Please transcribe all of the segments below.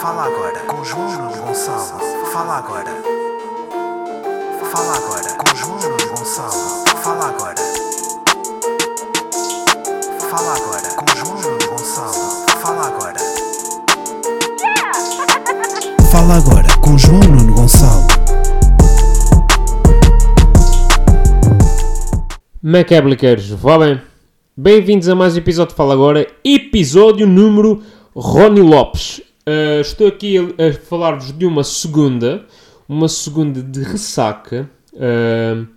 Fala agora com João Gonçalo. Fala agora. Fala agora com João Gonçalo. Fala agora. Fala agora com João Gonçalo. Fala agora. Fala agora com João Nuno Gonçalo. Macabliqueiros, vá bem? Bem-vindos a mais um episódio de Fala Agora, episódio número Rony Lopes. Uh, estou aqui a, a falar-vos de uma segunda, uma segunda de ressaca. Uh,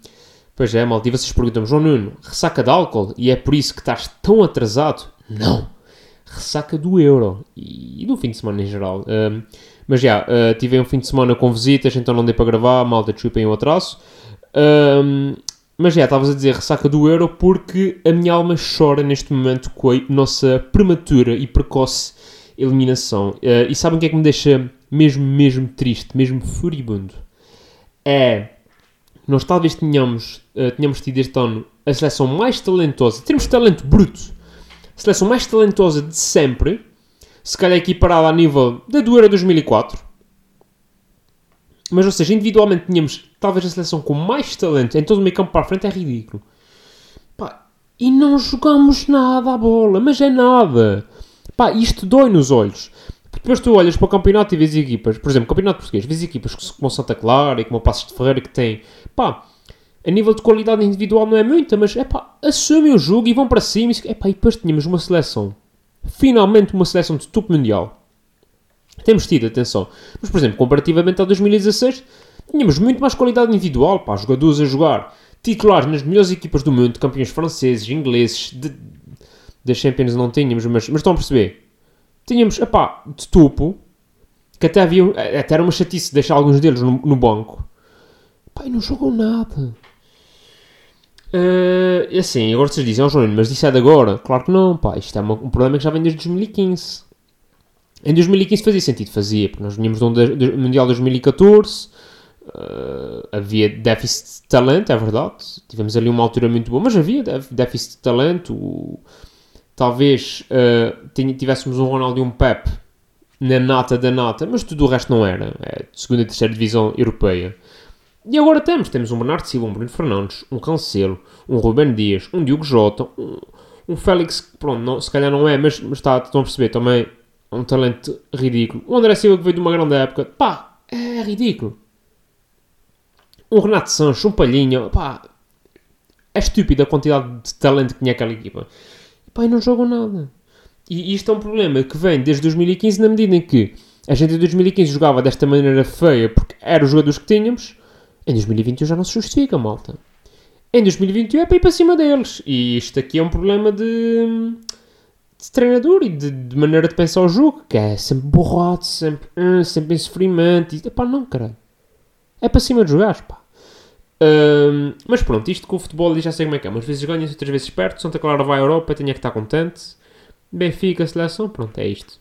pois é, malta, e vocês perguntam-me, João Nuno, ressaca de álcool? E é por isso que estás tão atrasado? Não! Ressaca do euro e, do fim de semana em geral. Uh, mas já, uh, tive um fim de semana com visitas, então não dei para gravar, malta, desculpem o atraso. Mas já, estavas a dizer ressaca do euro porque a minha alma chora neste momento com a nossa prematura e precoce eliminação. Uh, e sabem o que é que me deixa mesmo, mesmo triste, mesmo furibundo? É, nós talvez tenhamos, uh, tenhamos tido este ano a seleção mais talentosa, temos talento bruto, a seleção mais talentosa de sempre, se calhar equiparada a nível da do Euro 2004. Mas, ou seja, individualmente tínhamos talvez a seleção com mais talento em todo o meio campo para a frente, é ridículo. Pá, e não jogamos nada à bola, mas é nada. Pá, isto dói nos olhos. Porque depois tu olhas para o campeonato e vês equipas, por exemplo, campeonato português, vês equipas como Santa Clara e como o Passos de Ferreira que têm, pá, a nível de qualidade individual não é muita, mas é pá, assumem o jogo e vão para cima. E, epá, e depois tínhamos uma seleção, finalmente uma seleção de topo mundial temos tido, atenção. Mas, por exemplo, comparativamente a 2016, tínhamos muito mais qualidade individual, pá, jogadores a jogar, titulares nas melhores equipas do mundo, campeões franceses, ingleses, de, das Champions não tínhamos, mas, mas estão a perceber? Tínhamos, pá, de topo, que até havia, até era uma chatice deixar alguns deles no, no banco. Pá, e não jogam nada. Uh, assim, agora vocês dizem, oh, João, mas isso é de agora? Claro que não, pá, isto é uma, um problema que já vem desde 2015. Em 2015 fazia sentido, fazia, porque nós vinhamos do Mundial 2014, uh, havia déficit de talento, é verdade, tivemos ali uma altura muito boa, mas havia déficit de talento, talvez uh, tivéssemos um Ronaldo e um Pep na nata da nata, mas tudo o resto não era, é segunda e terceira divisão europeia. E agora temos, temos um Bernardo Silva, um Bruno Fernandes, um Cancelo, um Ruben Dias, um Diogo Jota, um, um Félix, pronto, não, se calhar não é, mas, mas está, estão a perceber também, um talento ridículo. O André Silva que veio de uma grande época, pá, é ridículo. Um Renato Sanches, um Palhinha, pá, é estúpida a quantidade de talento que tinha aquela equipa. Pá, e não jogam nada. E isto é um problema que vem desde 2015, na medida em que a gente em 2015 jogava desta maneira feia porque eram os jogadores que tínhamos, em 2021 já não se justifica, malta. Em 2021 é para ir para cima deles. E isto aqui é um problema de de treinador e de, de, maneira de pensar o jogo, que é sempre borrado, sempre, uh, sempre em sofrimento. E, não, caralho. É para cima de jogar, pá. Um, mas pronto, isto com o futebol já sei como é que é. Umas vezes ganha, outras vezes perto. Santa Clara vai à Europa, tinha que estar contente. Benfica, seleção, pronto, é isto.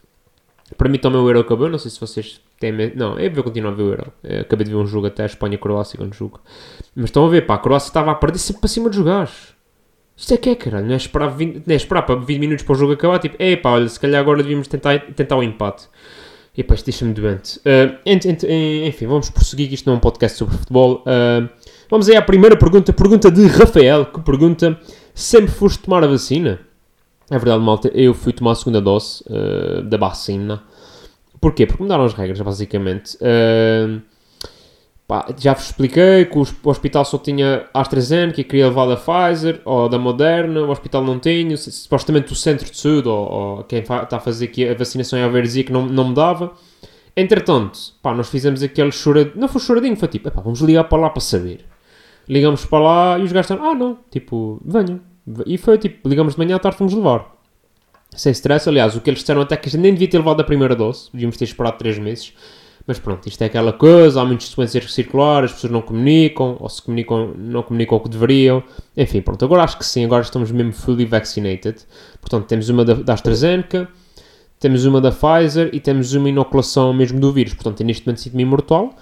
Para mim também o Euro acabou, não sei se vocês têm... Não, eu vou continuar a ver o Euro. Eu acabei de ver um jogo até a Espanha-Croácia, quando jogo. Mas estão a ver, pá, a Croácia estava a perder sempre para cima de jogar. Isto é que é, caralho. Não é esperar, 20, não é esperar para 20 minutos para o jogo acabar. Tipo, é pá, olha, se calhar agora devíamos tentar, tentar o empate. E pá, isto deixa-me doente. Uh, ent, ent, enfim, vamos prosseguir, isto não é um podcast sobre futebol. Uh, vamos aí à primeira pergunta. Pergunta de Rafael, que pergunta: Sempre foste tomar a vacina? É verdade, malta, eu fui tomar a segunda dose uh, da vacina. Porquê? Porque mudaram as regras, basicamente. Uh, Pá, já vos expliquei que o hospital só tinha AstraZeneca e queria levar da Pfizer ou da Moderna, o hospital não tinha, supostamente o centro de saúde ou, ou quem está a fazer aqui a vacinação em Aveiro que não, não me dava. Entretanto, pá, nós fizemos aquele choradinho, não foi choradinho, foi tipo, pá, vamos ligar para lá para saber. Ligamos para lá e os gajos disseram, ah não, tipo, venham. E foi tipo, ligamos de manhã à tarde fomos levar. Sem stress, aliás, o que eles disseram até que a gente nem devia ter levado a primeira dose, devíamos ter esperado 3 meses. Mas pronto, isto é aquela coisa, há muitas doenças circulares, as pessoas não comunicam, ou se comunicam, não comunicam o que deveriam. Enfim, pronto, agora acho que sim, agora estamos mesmo fully vaccinated. Portanto, temos uma da, da AstraZeneca, temos uma da Pfizer e temos uma inoculação mesmo do vírus. Portanto, neste momento sinto-me imortal.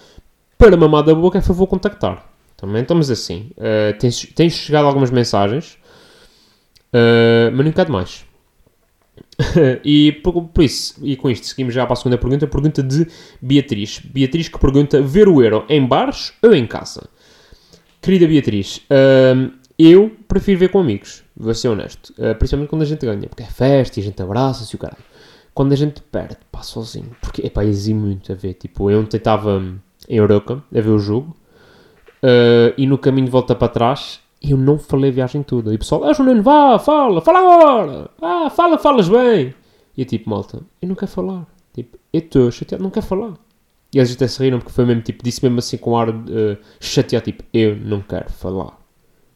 Para mamar da boca é favor contactar. Também estamos assim. Uh, tens, tens chegado algumas mensagens, uh, mas nunca de mais. e por, por isso, e com isto seguimos já para a segunda pergunta, pergunta de Beatriz. Beatriz que pergunta, ver o euro em bares ou em casa? Querida Beatriz, hum, eu prefiro ver com amigos, vou ser honesto. Uh, principalmente quando a gente ganha, porque é festa e a gente abraça-se o caralho. Quando a gente perde, pá, sozinho, porque, epá, exige muito a ver. Tipo, eu ontem estava em Europa a ver o jogo uh, e no caminho de volta para trás eu não falei a viagem toda. E o pessoal, ah, Juliano, vá, fala, fala agora, ah, fala, falas bem. E eu tipo, malta, eu não quero falar. Tipo, eu estou chateado, não quero falar. E eles até se riram porque foi mesmo, tipo, disse mesmo assim com ar uh, chateado, tipo, eu não quero falar.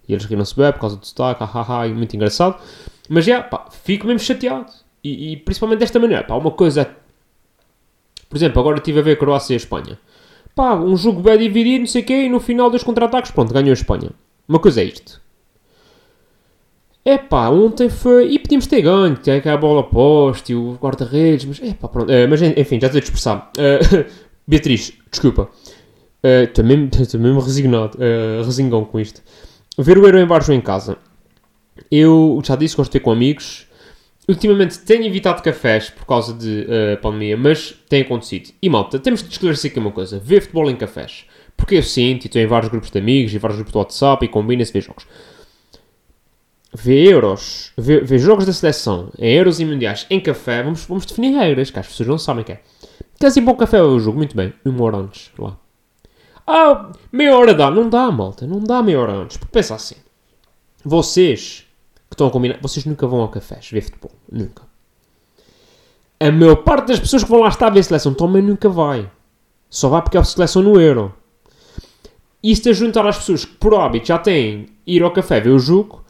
E eles riram-se bem por causa do sotaque, hahaha, muito engraçado. Mas já, pá, fico mesmo chateado. E, e, principalmente desta maneira, pá, uma coisa... Por exemplo, agora estive a ver Croácia e Espanha. Pá, um jogo bem dividido, não sei o quê, e no final dos contra-ataques, pronto, ganhou a Espanha. Uma coisa é isto. É pá, ontem foi. E podíamos ter ganho, que é a bola poste o guarda-redes, mas é pá, pronto. Uh, mas enfim, já estou a dispersar. Uh, Beatriz, desculpa. Estou uh, mesmo, mesmo resignado, uh, resingão com isto. Ver o Euro em ou em casa. Eu já disse, gosto de ter com amigos. Ultimamente tenho evitado cafés por causa de uh, pandemia, mas tem acontecido. E malta, temos de esclarecer aqui uma coisa: ver futebol em cafés. Porque eu sinto, e estou em vários grupos de amigos, e vários grupos de WhatsApp, e combina-se ver jogos. Ver euros, ver, jogos da seleção em euros e mundiais em café, vamos, vamos definir regras, que as pessoas não sabem o que é. Queres ir para o café o jogo? Muito bem, uma hora antes, lá. Ah, meia hora dá. Não dá, malta, não dá meia hora antes. Porque pensa assim, vocês que estão a combinar, vocês nunca vão ao café ver futebol, nunca. A maior parte das pessoas que vão lá estar a ver a seleção também nunca vai. Só vai porque a seleção no euro. Isto a juntar às pessoas que por hábito já têm ir ao café ver o jogo,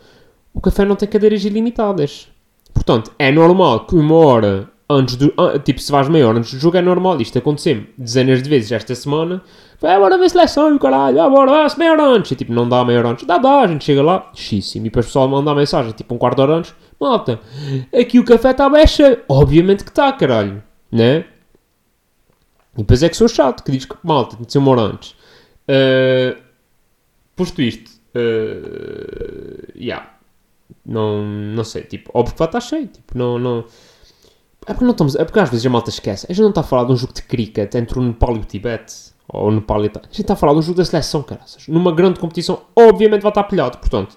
o café não tem cadeiras ilimitadas. Portanto, é normal que uma hora antes do. Tipo, se vais meia hora antes do jogo, é normal isto acontecer dezenas de vezes esta semana. Vai, bora ver seleção, caralho, ah, bora, dá-se meia hora antes. E tipo, não dá meia antes. Dá, dá, a gente chega lá, xíssimo. E depois o pessoal manda a mensagem, tipo, um quarto de hora antes. Malta, aqui o café está bem. Obviamente que está, caralho. Né? E depois é que sou chato, que diz que, malta, tem de ser uma hora antes. Uh, posto isto, uh, yeah, não, não sei, tipo, óbvio que vai estar cheio, tipo, não, não, é porque não estamos, é porque às vezes a malta esquece, a gente não está a falar de um jogo de cricket entre o Nepal e o Tibete, ou o Nepal e a gente está a falar de um jogo da seleção, caraças, numa grande competição, obviamente vai estar pilhado, portanto,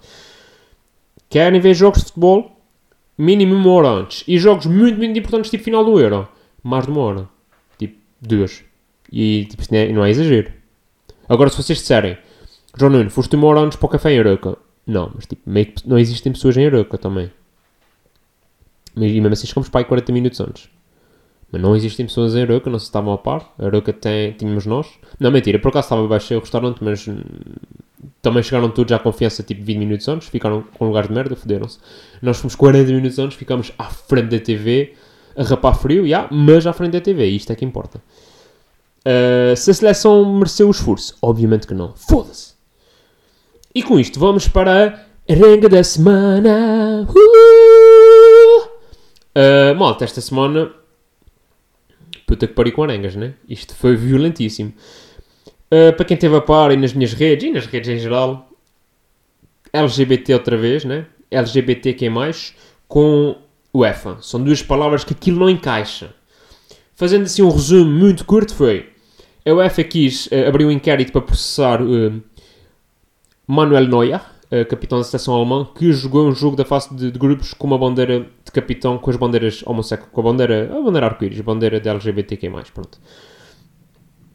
querem ver jogos de futebol, mínimo uma hora antes, e jogos muito, muito importantes, tipo final do Euro, mais de uma hora, tipo, duas, e tipo, não é, não é exagero. Agora, se vocês disserem, João Nuno, foste uma hora antes para o café em Aroca. Não, mas tipo, meio que não existem pessoas em Aroca também. E mesmo assim chegamos para aí 40 minutos antes. Mas não existem pessoas em Aroca, não se estavam a par. Aroca tem, tínhamos nós. Não, mentira, por acaso estava baixo o restaurante, mas hum, também chegaram todos à confiança tipo 20 minutos antes. Ficaram com lugares de merda, foderam-se. Nós fomos 40 minutos antes, ficámos à frente da TV, a rapar frio, já, mas à frente da TV. Isto é que importa. Uh, se a seleção mereceu o esforço? Obviamente que não. Foda-se! E com isto vamos para a Renga da Semana. Uh! Uh, malta, esta semana. Puta que pariu com arengas, né? Isto foi violentíssimo. Uh, para quem teve a par e nas minhas redes e nas redes em geral, LGBT outra vez, né? LGBTQ, com UEFA. São duas palavras que aquilo não encaixa. Fazendo assim um resumo muito curto, foi a UEFA quis uh, abrir um inquérito para processar uh, Manuel Neuer, capitão da seleção alemã, que jogou um jogo da fase de, de, grupos com uma bandeira de capitão com as bandeiras homossexuais, com a bandeira, a bandeira arco-íris, a bandeira da LGBTQ+, pronto.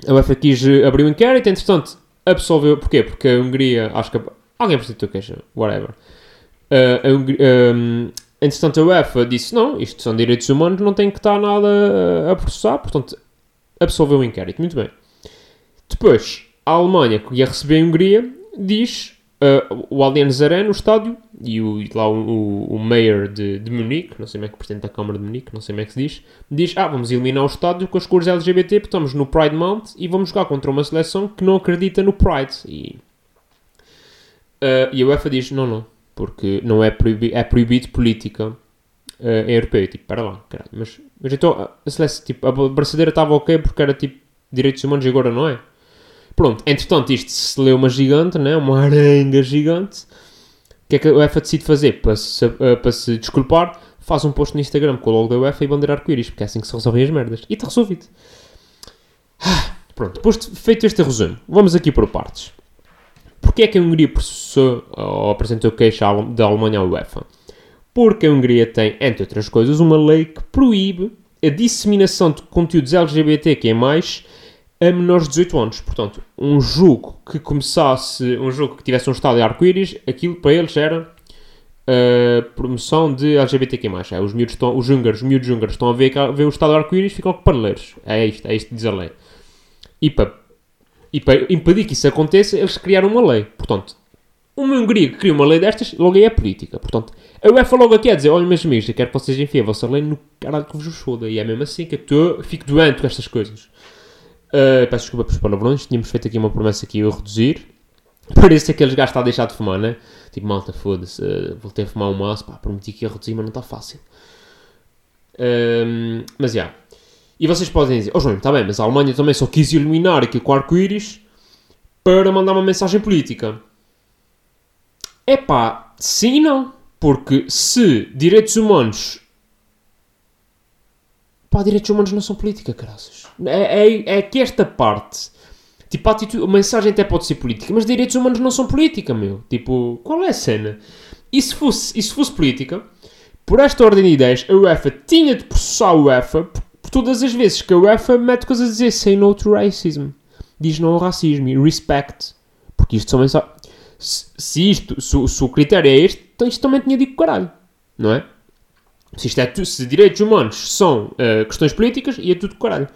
A UEFA quis abrir um inquérito, entretanto, absolveu, porquê? Porque a Hungria, acho que alguém apresentou queixa, whatever. a Hungria, um, entretanto, a UEFA disse, não, isto são direitos humanos, não tem que estar nada a processar, portanto, absolveu o inquérito. Muito bem. Depois, a Alemanha, que ia receber a Hungria, diz uh, o Allianz Arena, o estádio, e o, e lá o, o, o mayor de, de Munique, não sei como é que o presidente da Câmara de Munique, não sei como é que se diz, diz, ah, vamos eliminar o estádio com as cores LGBT, porque estamos no Pride Month e vamos jogar contra uma seleção que não acredita no Pride. E, uh, e a UEFA diz, não, não, porque não é, proibi é proibido política uh, em europeu. Tipo, para lá, caralho. Mas, mas então, a, seleção, tipo, a braçadeira estava ok porque era tipo direitos humanos e agora não é? Pronto, entretanto, isto se leu uma gigante, né? uma arenga gigante. O que é que a UEFA decide fazer para se, uh, para se desculpar? faz um post no Instagram com o logo da UEFA e bandeira arco-íris, porque é assim que se resolvem as merdas. E está resolvido. Ah, Pronto, depois de feito este resumo, vamos aqui por partes. Porquê é que a Hungria processou ou apresentou queixa da Alemanha à UEFA? Porque a Hungria tem, entre outras coisas, uma lei que proíbe a disseminação de conteúdos LGBT que mais a menores de 18 anos. Portanto, um jogo que começasse, um jogo que tivesse um estádio arco-íris, aquilo para eles era a promoção de LGBTQ+. É, os, miúdos estão, os húngaros, os miúdos húngaros estão a ver, cá- ver o estádio arco-íris ficam com paneleiros. É isto, é isto que diz a lei. E para, e para impedir que isso aconteça, eles criaram uma lei. Portanto, uma Hungria que cria uma lei destas, logo aí é política. Portanto, a UEFA logo aqui a dizer, olha meus amigos, eu quero que vocês enfiem a vossa lei no caralho que vos foda. E é mesmo assim que eu fico doente com estas coisas. Uh, peço desculpa pelos palavrões, tínhamos feito aqui uma promessa que ia reduzir. Parece aqueles gajos que está a deixar de fumar, né? Tipo, malta, foda-se, uh, voltei a fumar um maço, pá, prometi que ia reduzir, mas não está fácil. Um, mas, já. E vocês podem dizer, oh João, está bem, mas a Alemanha também só quis iluminar aquilo com o arco-íris para mandar uma mensagem política. É pá, sim e não. Porque se direitos humanos. Pá, direitos humanos não são política, caraças. É, é, é que esta parte. Tipo, a, atitude, a mensagem até pode ser política, mas direitos humanos não são política, meu. Tipo, qual é a cena? E se fosse, e se fosse política, por esta ordem de ideias, a UEFA tinha de processar a UEFA por, por todas as vezes que a UEFA mete coisas a dizer say no to racism. Diz não ao racismo e respect. Porque isto são mensagens. Se, se isto, se, se o critério é este, então isto também tinha dito caralho. Não é? Se, isto é tu- se direitos humanos são eh, questões políticas, ia tudo caralho.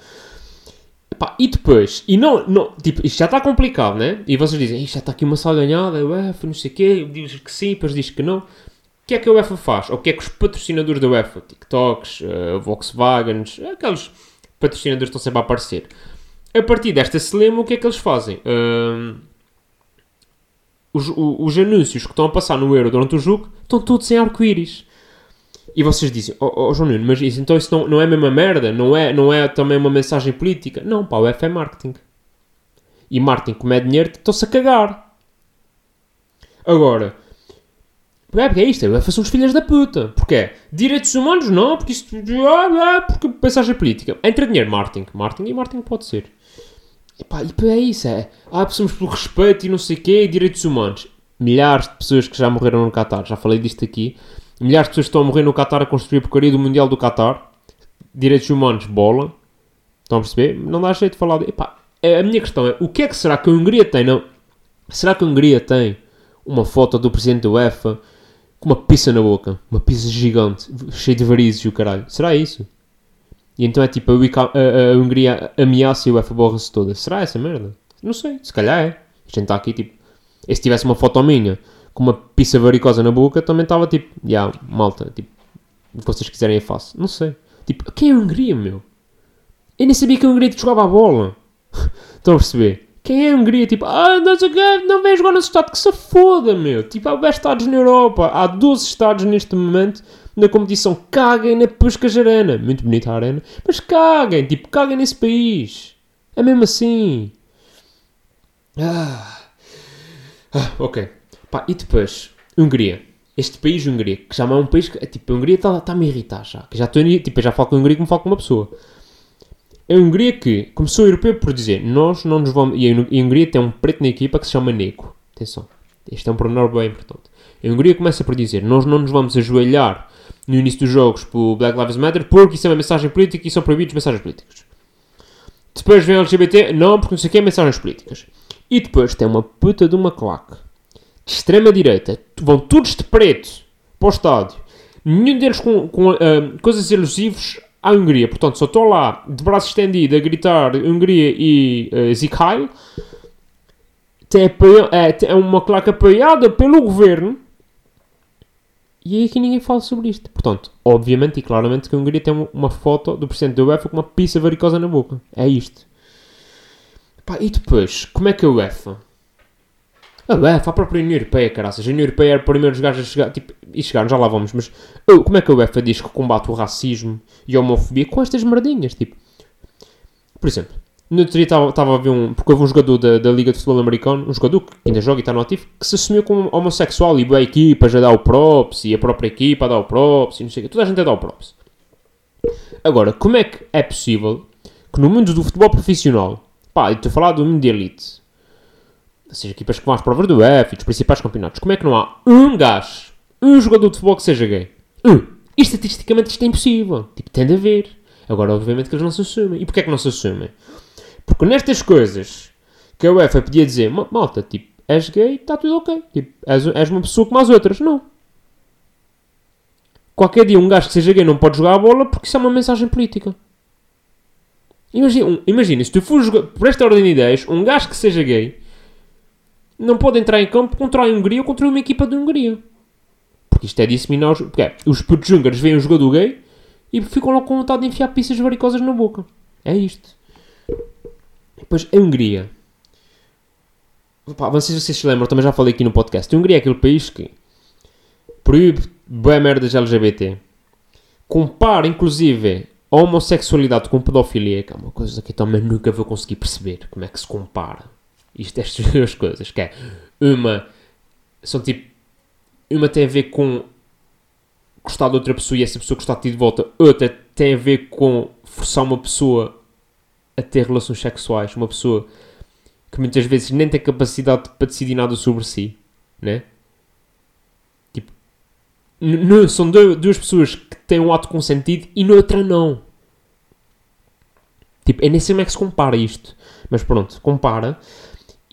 Epá, e depois, e não, não, tipo, isto já está complicado, né? E vocês dizem, isto já está aqui uma sala ganhada, a UEFA, não sei o quê, diz que sim, depois diz que não. O que é que a UEFA faz? Ou o que é que os patrocinadores da UEFA, TikToks, eh, Volkswagens, aqueles patrocinadores estão sempre a aparecer. A partir desta celema, o que é que eles fazem? Ahm, os, o- os anúncios que estão a passar no Euro durante o jogo estão todos em arco-íris. E vocês dizem, oh, oh, João Nuno, mas isso, então isso não, não é a mesma merda? Não é, não é também uma mensagem política? Não, pá, o F é marketing. E marketing, como é dinheiro, estão-se a cagar. Agora, é porque é isto, UEFA são os filhos da puta. Porquê? Direitos humanos não, porque isso. Porque mensagem política. Entra dinheiro, marketing. Marketing e marketing pode ser. E pá, é isso, é. Ah, precisamos pelo respeito e não sei o quê, e direitos humanos. Milhares de pessoas que já morreram no Qatar, já falei disto aqui. Milhares de pessoas estão a morrer no Qatar a construir a porcaria do Mundial do Qatar. Direitos humanos, bola. Estão a perceber? Não dá jeito de falar. De... Epá, a minha questão é, o que é que será que a Hungria tem? Não? Será que a Hungria tem uma foto do presidente da UEFA com uma pizza na boca? Uma pizza gigante, cheia de varizes e o caralho. Será isso? E então é tipo, a, a- a Hungria ameaça e a UEFA borra-se toda. Será essa merda? Não sei, se calhar é. A gente está aqui tipo... E se tivesse uma foto minha com uma pizza varicosa na boca, também estava tipo... Ya, malta, tipo... Vocês quiserem eu faço. Não sei. Tipo, quem é a Hungria, meu? Eu nem sabia que a Hungria tipo, jogava a bola. Estão a perceber? Quem é a Hungria? Tipo, ah, não sei o não vem jogar nesse estado, que se foda, meu. Tipo, há 10 estados na Europa. Há 12 estados neste momento na competição. Caguem na Arena. Muito bonita a arena. Mas caguem, tipo, caguem nesse país. É mesmo assim. Ah. Ah, ok. Pá, e depois, Hungria. Este país, Hungria, que já é um país que, é, tipo, a Hungria está a me irritar já. Que já tipo, eu já falo com a Hungria como falo com uma pessoa. A Hungria que começou o europeu por dizer, nós não nos vamos... E a Hun- a Hungria tem um preto na equipa que se chama Neco. Atenção. Este é um pormenor bem importante. A Hungria começa por dizer, nós não nos vamos ajoelhar no início dos jogos pelo Black Lives Matter porque isso é uma mensagem política e são proibidos mensagens políticas. Depois vem o LGBT, não, porque não sei o que é mensagens políticas. E depois tem uma puta de uma claque extrema-direita, vão todos de preto para o estádio, nenhum deles com, com ah, coisas elusivos à Hungria. Portanto, só estou lá de braço estendido a gritar Hungria e uh, é, uma claque apoiada pelo governo. E aqui ninguém fala sobre isto. Portanto, obviamente e claramente que a Hungria tem uma foto do presidente da UEFA com uma pizza varicosa na boca. É isto. Pá, e depois, como é que a UEFA? A UEFA, a própria União Europeia, caraças. A União Europeia era o primeiro dos gajos a chegar. Tipo, e chegaram, já lá vamos. Mas como é que a UEFA diz que combate o racismo e a homofobia com estas merdinhas? Tipo, por exemplo, no outro dia estava a ver um. Porque houve um jogador da, da Liga de Futebol Americano, um jogador que ainda joga e está no ativo, que se assumiu como homossexual e a equipa já dá o props e a própria equipa dá o props e não sei o quê. Toda a gente a dá o props. Agora, como é que é possível que no mundo do futebol profissional, pá, eu estou a falar do mundo de elite, seja, equipas que vão às provas do F e dos principais campeonatos, como é que não há um gajo, um jogador de futebol que seja gay? Um! E estatisticamente isto é impossível. Tipo, tem de haver. Agora, obviamente que eles não se assumem. E porquê é que não se assumem? Porque nestas coisas que a UEFA podia dizer, "Ma- malta, tipo, és gay, está tudo ok. Tipo, és, és uma pessoa como as outras. Não. Qualquer dia um gajo que seja gay não pode jogar a bola porque isso é uma mensagem política. Imagina, um- imagina se tu for jogar, por esta ordem de ideias, um gajo que seja gay não pode entrar em campo contra a Hungria ou contra uma equipa de Hungria. Porque isto é disseminar os. Porque é, os putos húngaros veem um jogador gay e ficam logo com vontade de enfiar pizzas varicosas na boca. É isto. Depois, a Hungria. Pá, se vocês se lembram, também já falei aqui no podcast. A Hungria é aquele país que proíbe boa merdas LGBT. Compara, inclusive, a homossexualidade com pedofilia, que é uma coisa que eu também nunca vou conseguir perceber. Como é que se compara isto, estas duas coisas. Que é, uma... São tipo... Uma tem a ver com gostar de outra pessoa e essa pessoa gostar de ti de volta. Outra tem a ver com forçar uma pessoa a ter relações sexuais. Uma pessoa que muitas vezes nem tem capacidade para decidir nada sobre si, né? Tipo, são do- duas pessoas que têm um ato consentido e noutra não. Tipo, eu nem sei como é que se compara isto. Mas pronto, compara.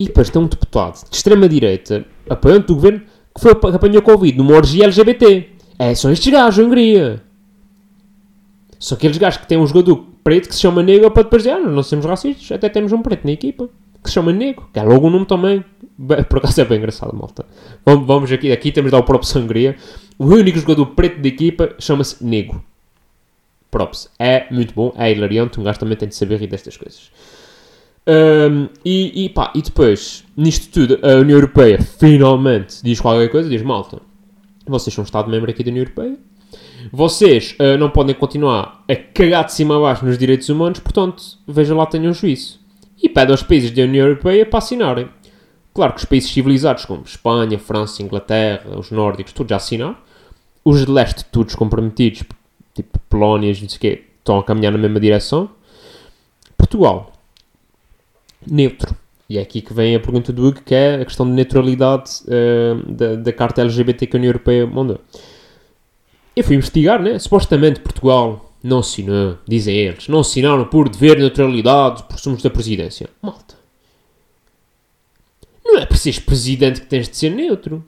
E depois tem um deputado de extrema-direita, apoiante do governo, que, foi, que apanhou Covid numa orgia LGBT. É, são estes gajos, Hungria. São aqueles gajos que têm um jogador preto que se chama negro para depois dizer, ah, não somos racistas, até temos um preto na equipa que se chama negro, que é logo um nome também. Por acaso é bem engraçado, malta. Vamos, vamos aqui, aqui temos de dar o próprio Sangria. O único jogador preto da equipa chama-se Nego. Props. É muito bom, é hilariante, um gajo também tem de saber rir destas coisas. Ahm, e, e pá, e depois, nisto tudo, a União Europeia finalmente diz qualquer coisa, diz malta, vocês são um Estado-membro aqui da União Europeia, vocês ah, não podem continuar a cagar de cima a baixo nos direitos humanos, portanto, veja lá, tenham juízo. E pede aos países da União Europeia para assinarem. Claro que os países civilizados, como Espanha, França, Inglaterra, os nórdicos, todos já assinaram. Os de leste, todos comprometidos, tipo Polónia, não sei o quê, estão a caminhar na mesma direção. Portugal, neutro. E é aqui que vem a pergunta do Hugo, que é a questão de neutralidade eh, da, da carta LGBT que a União Europeia mandou. Eu fui investigar, né? Supostamente Portugal não assinou, dizem eles, não assinaram por dever de neutralidade, porque somos da presidência. Malta. Não é por seres presidente que tens de ser neutro.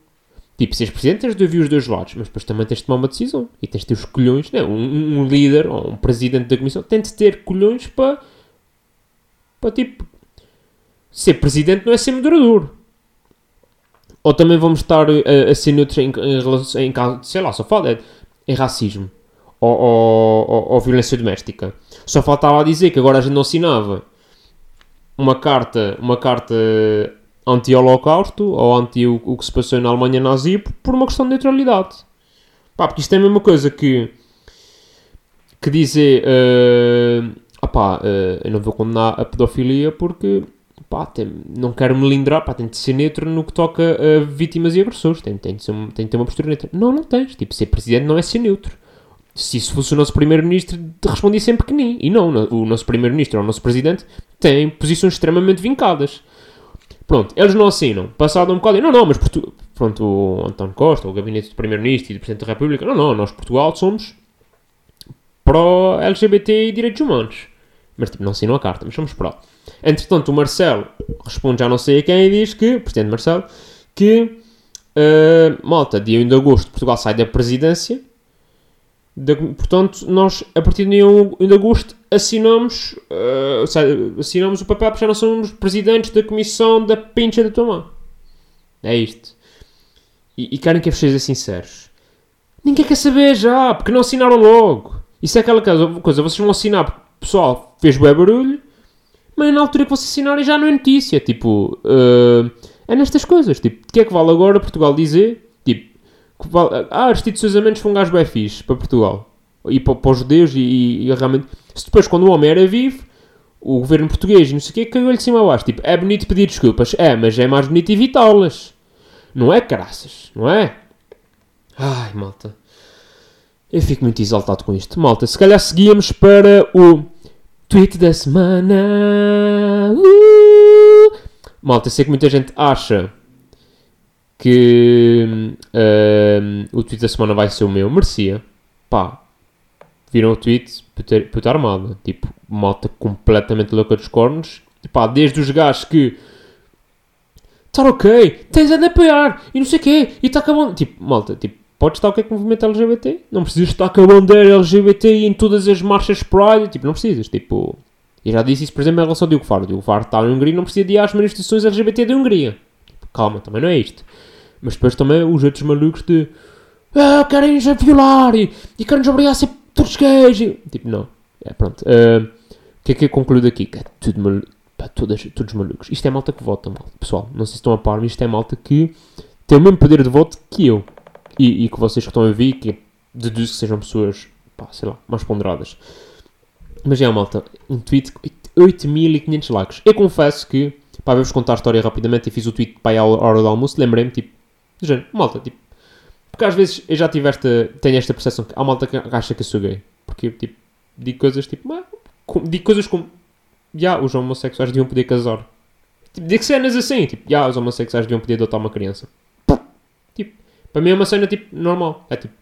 Tipo, seres presidente tens de ouvir os dois lados, mas depois também tens de tomar uma decisão. E tens de ter os colhões, né? Um, um líder ou um presidente da comissão tem de ter colhões para. para tipo. Ser presidente não é ser moderador. Ou também vamos estar a, a ser neutros em, em. Em, caso- sei lá, só fala é, em racismo. Ou, ou, ou- ou violência doméstica. Só faltava dizer que agora a gente não assinava uma carta, uma carta anti-holocausto ou anti o, o que se passou na Alemanha nazi por, uma questão de neutralidade. Pá, porque isto é a mesma coisa que que dizer eh, opá, eh, eu não vou condenar a pedofilia porque pá, tem- não quero me lindrar, pá, tem de ser neutro no que toca a vítimas e agressores, tem, tem, de ser, tem de ter uma postura neutra. Não, não tens, tipo, ser presidente não é ser neutro. Se isso fosse o nosso primeiro-ministro, respondia sempre que nem. E não, o nosso primeiro-ministro ou o nosso presidente tem posições extremamente vincadas. Pronto, eles não assinam. Passado um bocado, não, não, mas Portu... pronto, o António Costa, o gabinete do primeiro-ministro e do presidente da República, não, não, nós Portugal somos pró-LGBT e direitos humanos. Mas tipo, não assinam a carta, mas somos pró. Entretanto, o Marcelo responde já não sei a quem e diz que, o presidente Marcelo, que eh, malta, dia 1 de agosto, Portugal sai da presidência. Da- portanto, nós, a partir de dia 1 de agosto, assinamos, sai- assinamos o papel porque já não somos presidentes da comissão da pincha da tua mão. É isto. E, e querem que eu vos seja sinceros. Ninguém quer saber já, porque não assinaram logo. Isso é aquela coisa vocês vão assinar, pessoal, fez bué barulho, mas na altura que vocês assinarem já não é notícia. Tipo, eh, é nestas coisas. Tipo, o que é que vale agora Portugal dizer? Tipo, vale, ah, Aristides Sousa Mendes foi um gajo bem fixe para Portugal. E para, para os judeus e, e- e realmente... Se depois, quando o homem era vivo, o governo português e não sei o quê caiu-lhe de cima a baixo. Tipo, é bonito pedir desculpas. É, mas é mais bonito evitá-las. Não é, caraças? Não é? Ai, malta. Eu fico muito exaltado com isto. Malta, se calhar seguíamos para o tweet da semana. Uh! Malta, sei que muita gente acha que hum, o tweet da semana vai ser o meu. Merecia. Pá, viram o tweet, puta armada. Tipo, malta completamente louca dos cornos. Pá, desde os gajos que... Tá ok, tens a de apoiar, e não sei o quê, e está acabando... Tipo, malta, tipo, podes estar ok com o movimento LGBT? Não precisas estar com a bandeira LGBT em todas as marchas Pride. Tipo, não precisas, tipo... Eu já disse isso, por exemplo, em relação ao Diogo Faro. O Diogo Faro está na Hungria e não precisa de ir às manifestações LGBT da Hungria. Tipo, calma, também não é isto. Mas depois também os outros malucos de... Ah, querem-nos violar e, e querem-nos obrigar a ser todos gays. Tipo, não. É, pronto. Ah, o que é que eu concluo daqui? Que é tudo maluco. Pá, todas, todos malucos. Isto é malta que vota, malta. Pessoal, não sei se estão a par, mas isto é malta que tem o mesmo poder de voto que eu. E, e que vocês que estão a ouvir, que deduzo que sejam pessoas, pá, sei lá, mais ponderadas. Mas é, malta, um tweet com 8500 likes. Eu confesso que, pá, vou-vos contar a história rapidamente. Eu fiz o tweet para a hora do almoço, lembrei-me, tipo, de género, malta, tipo, porque às vezes eu já tive esta, tenho esta percepção que há malta que acha que eu sou gay. Porque eu, tipo, digo coisas tipo, com- digo coisas como, já, os homossexuais deviam poder casar. Tipo, digo cenas assim, tipo, já, os homossexuais deviam poder adotar uma criança. Tipo, para mim é uma cena, tipo, normal. É tipo,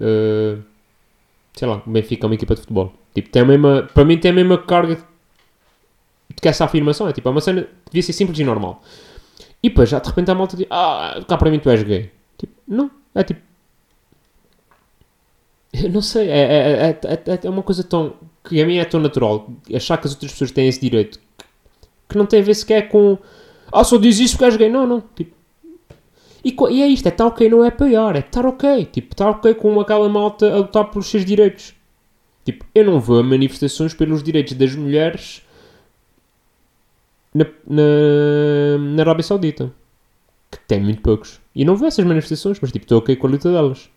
eh, sei lá, o Benfica é uma equipa de futebol. Tipo, tem a mesma, para mim tem a mesma carga de que essa afirmação. É tipo, é uma cena que devia ser simples e normal. E depois já de repente a malta diz, ah, cá para mim tu és gay. Tipo, não, é tipo. Eu não sei, é, é, é, é, é uma coisa tão. Que a mim é tão natural. Achar que as outras pessoas têm esse direito que, não tem a ver sequer com. Ah, só diz isso porque és gay. Não, não. Tipo. E, e é isto, é estar ok, não é apoiar, é estar ok. Tipo, estar ok com aquela malta a lutar pelos seus direitos. Tipo, eu não vou a manifestações pelos direitos das mulheres na, na, na Arábia Saudita. Que tem muito poucos. E não vou a essas manifestações, mas tipo, estou ok com a luta delas.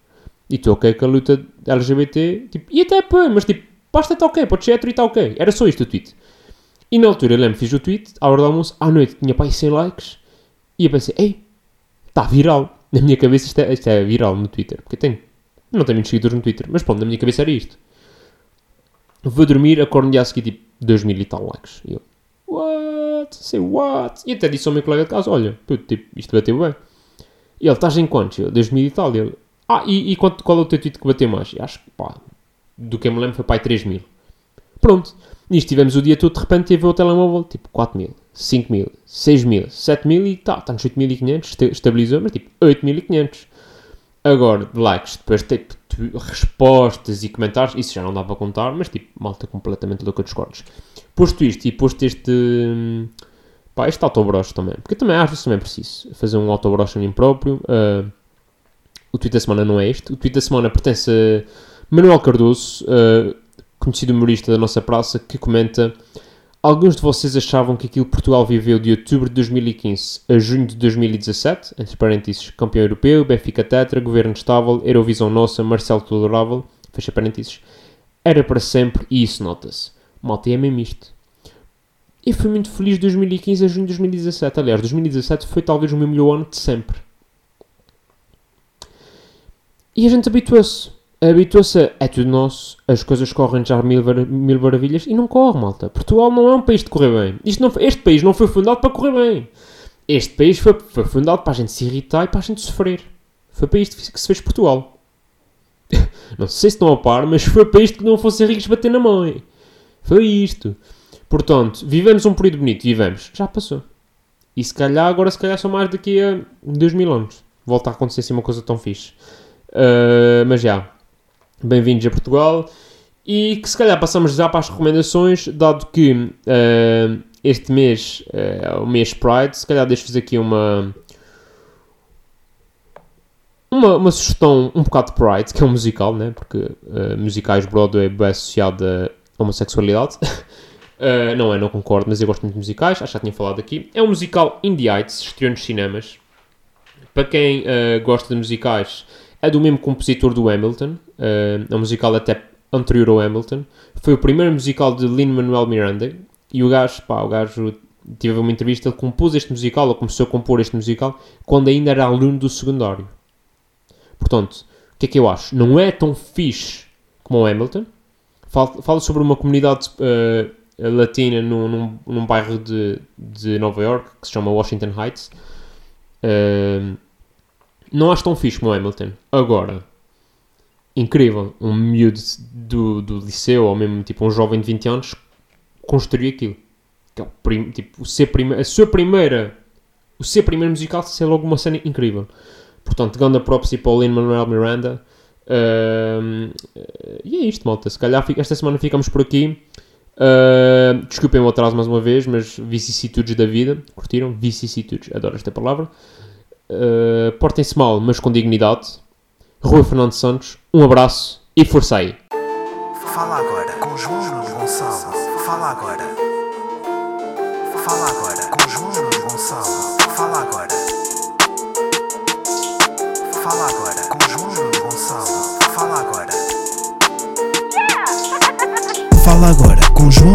E estou ok com a luta LGBT. Tipo, e até apoio, mas tipo, basta estar ok, pode ser hétero e está ok. Era só isto o tweet. E na altura, eu lembro, fiz o tweet, à hora do almoço, à noite, tinha aí 100 likes. E eu pensei, ei, está viral. Na minha cabeça isto é, isto é viral no Twitter. Porque eu tenho, não tenho muitos seguidores no Twitter, mas pronto, na minha cabeça era isto. Vou dormir, acordo no dia a seguir, tipo, 2000 e tal likes. E eu, what? Say what? E até disse ao meu colega de casa, olha, puto, tipo, isto bateu bem. E ele, estás em quantos? Eu, 2000 e tal. E ele, ah, e, e quanto, qual é o teu tweet que bateu mais? Acho que, pá, do que eu me lembro foi, pá, 3000. Pronto. Nisto tivemos o dia todo, de repente teve o telemóvel, tipo, 4000, 5000, 6000, 7000 e tá, está nos 8500, esta- estabilizou, mas tipo, 8500. Agora, likes, depois tipo, respostas e comentários, isso já não dá para contar, mas tipo, malta completamente louca dos cortes. Posto isto e posto este. hum, Pá, este autobroche também. Porque eu também às vezes também preciso fazer um autobroche a mim próprio. ah, o tweet da semana não é este. O tweet da semana pertence a Manuel Cardoso, ah, conhecido humorista da nossa praça, que comenta Alguns de vocês achavam que aquilo Portugal viveu de outubro de 2015 a junho de 2017, entre parênteses, campeão europeu, Benfica Tetra, governo estável, Eurovisão nossa, Marcelo tolerável, fecha parênteses, era para sempre e isso nota-se. Malta, e é mesmo isto. Eu fui muito feliz de 2015 a junho de 2017. Aliás, 2017 foi talvez o meu melhor ano de sempre. E a gente habituou-se. Habituou-se a é tudo nosso, as coisas correm já mil, mil maravilhas e não corre, malta. Portugal não é um país de correr bem. Isto não, este país não foi fundado para correr bem. Este país foi, foi fundado para a gente se irritar e para a gente sofrer. Foi para isto que se fez Portugal. não sei se estão a par, mas foi para isto que não fossem ricos bater na mãe. Foi isto. Portanto, vivemos um período bonito, vivemos. Já passou. E se calhar, agora se calhar só mais daqui a 2000 anos. Volta a acontecer assim uma coisa tão fixe. Ah, mas já. Bem-vindos a Portugal. E que se calhar passamos já para as recomendações, dado que ah, este mês ah, é o mês Pride, se calhar deixo-vos aqui uma, uma, uma sugestão um bocado de Pride, que é um musical, né? Porque ah, musicais Broadway é bem associado a homossexualidade. Uh, não é, não concordo, mas eu gosto muito de musicais, acho que já tinha falado aqui. É um musical Indie Heights, estreou nos cinemas. Para quem uh, gosta de musicais, é do mesmo compositor do Hamilton. Uh, é um musical até anterior ao Hamilton. Foi o primeiro musical de Lin-Manuel Miranda. E o gajo, pá, o gajo tive uma entrevista, ele compôs este musical, ou começou a compor este musical, quando ainda era aluno do secundário. Portanto, o que é que eu acho? Não é tão fixe como o Hamilton. Fala, fala sobre uma comunidade uh, latina num, num, num, bairro de, de Nova York, que se chama Washington Heights. Uh, não acho tão fixe como o Hamilton. Agora, incrível, um miúdo do, do liceu, ou mesmo tipo um jovem de 20 anos, construir aquilo. Que é o prim, tipo, o ser prime, a sua primeira, o ser primeiro musical ser logo uma cena incrível. Portanto, grande props para o Lin-Manuel Miranda. Uh, e é isto, malta. Se calhar esta semana ficamos por aqui. Uh, desculpem o atraso mais uma vez, mas vicissitudes da vida. Curtiram? Vicissitudes, adoro esta palavra. Uh, Portem-se mal, mas com dignidade. Rui Fernando Santos, um abraço e força aí. Fala agora com João Gonçalo. Fala agora. Fala agora com João Gonçalo. Fala agora. Fala agora com João Gonçalo. Fala agora. Fala agora com João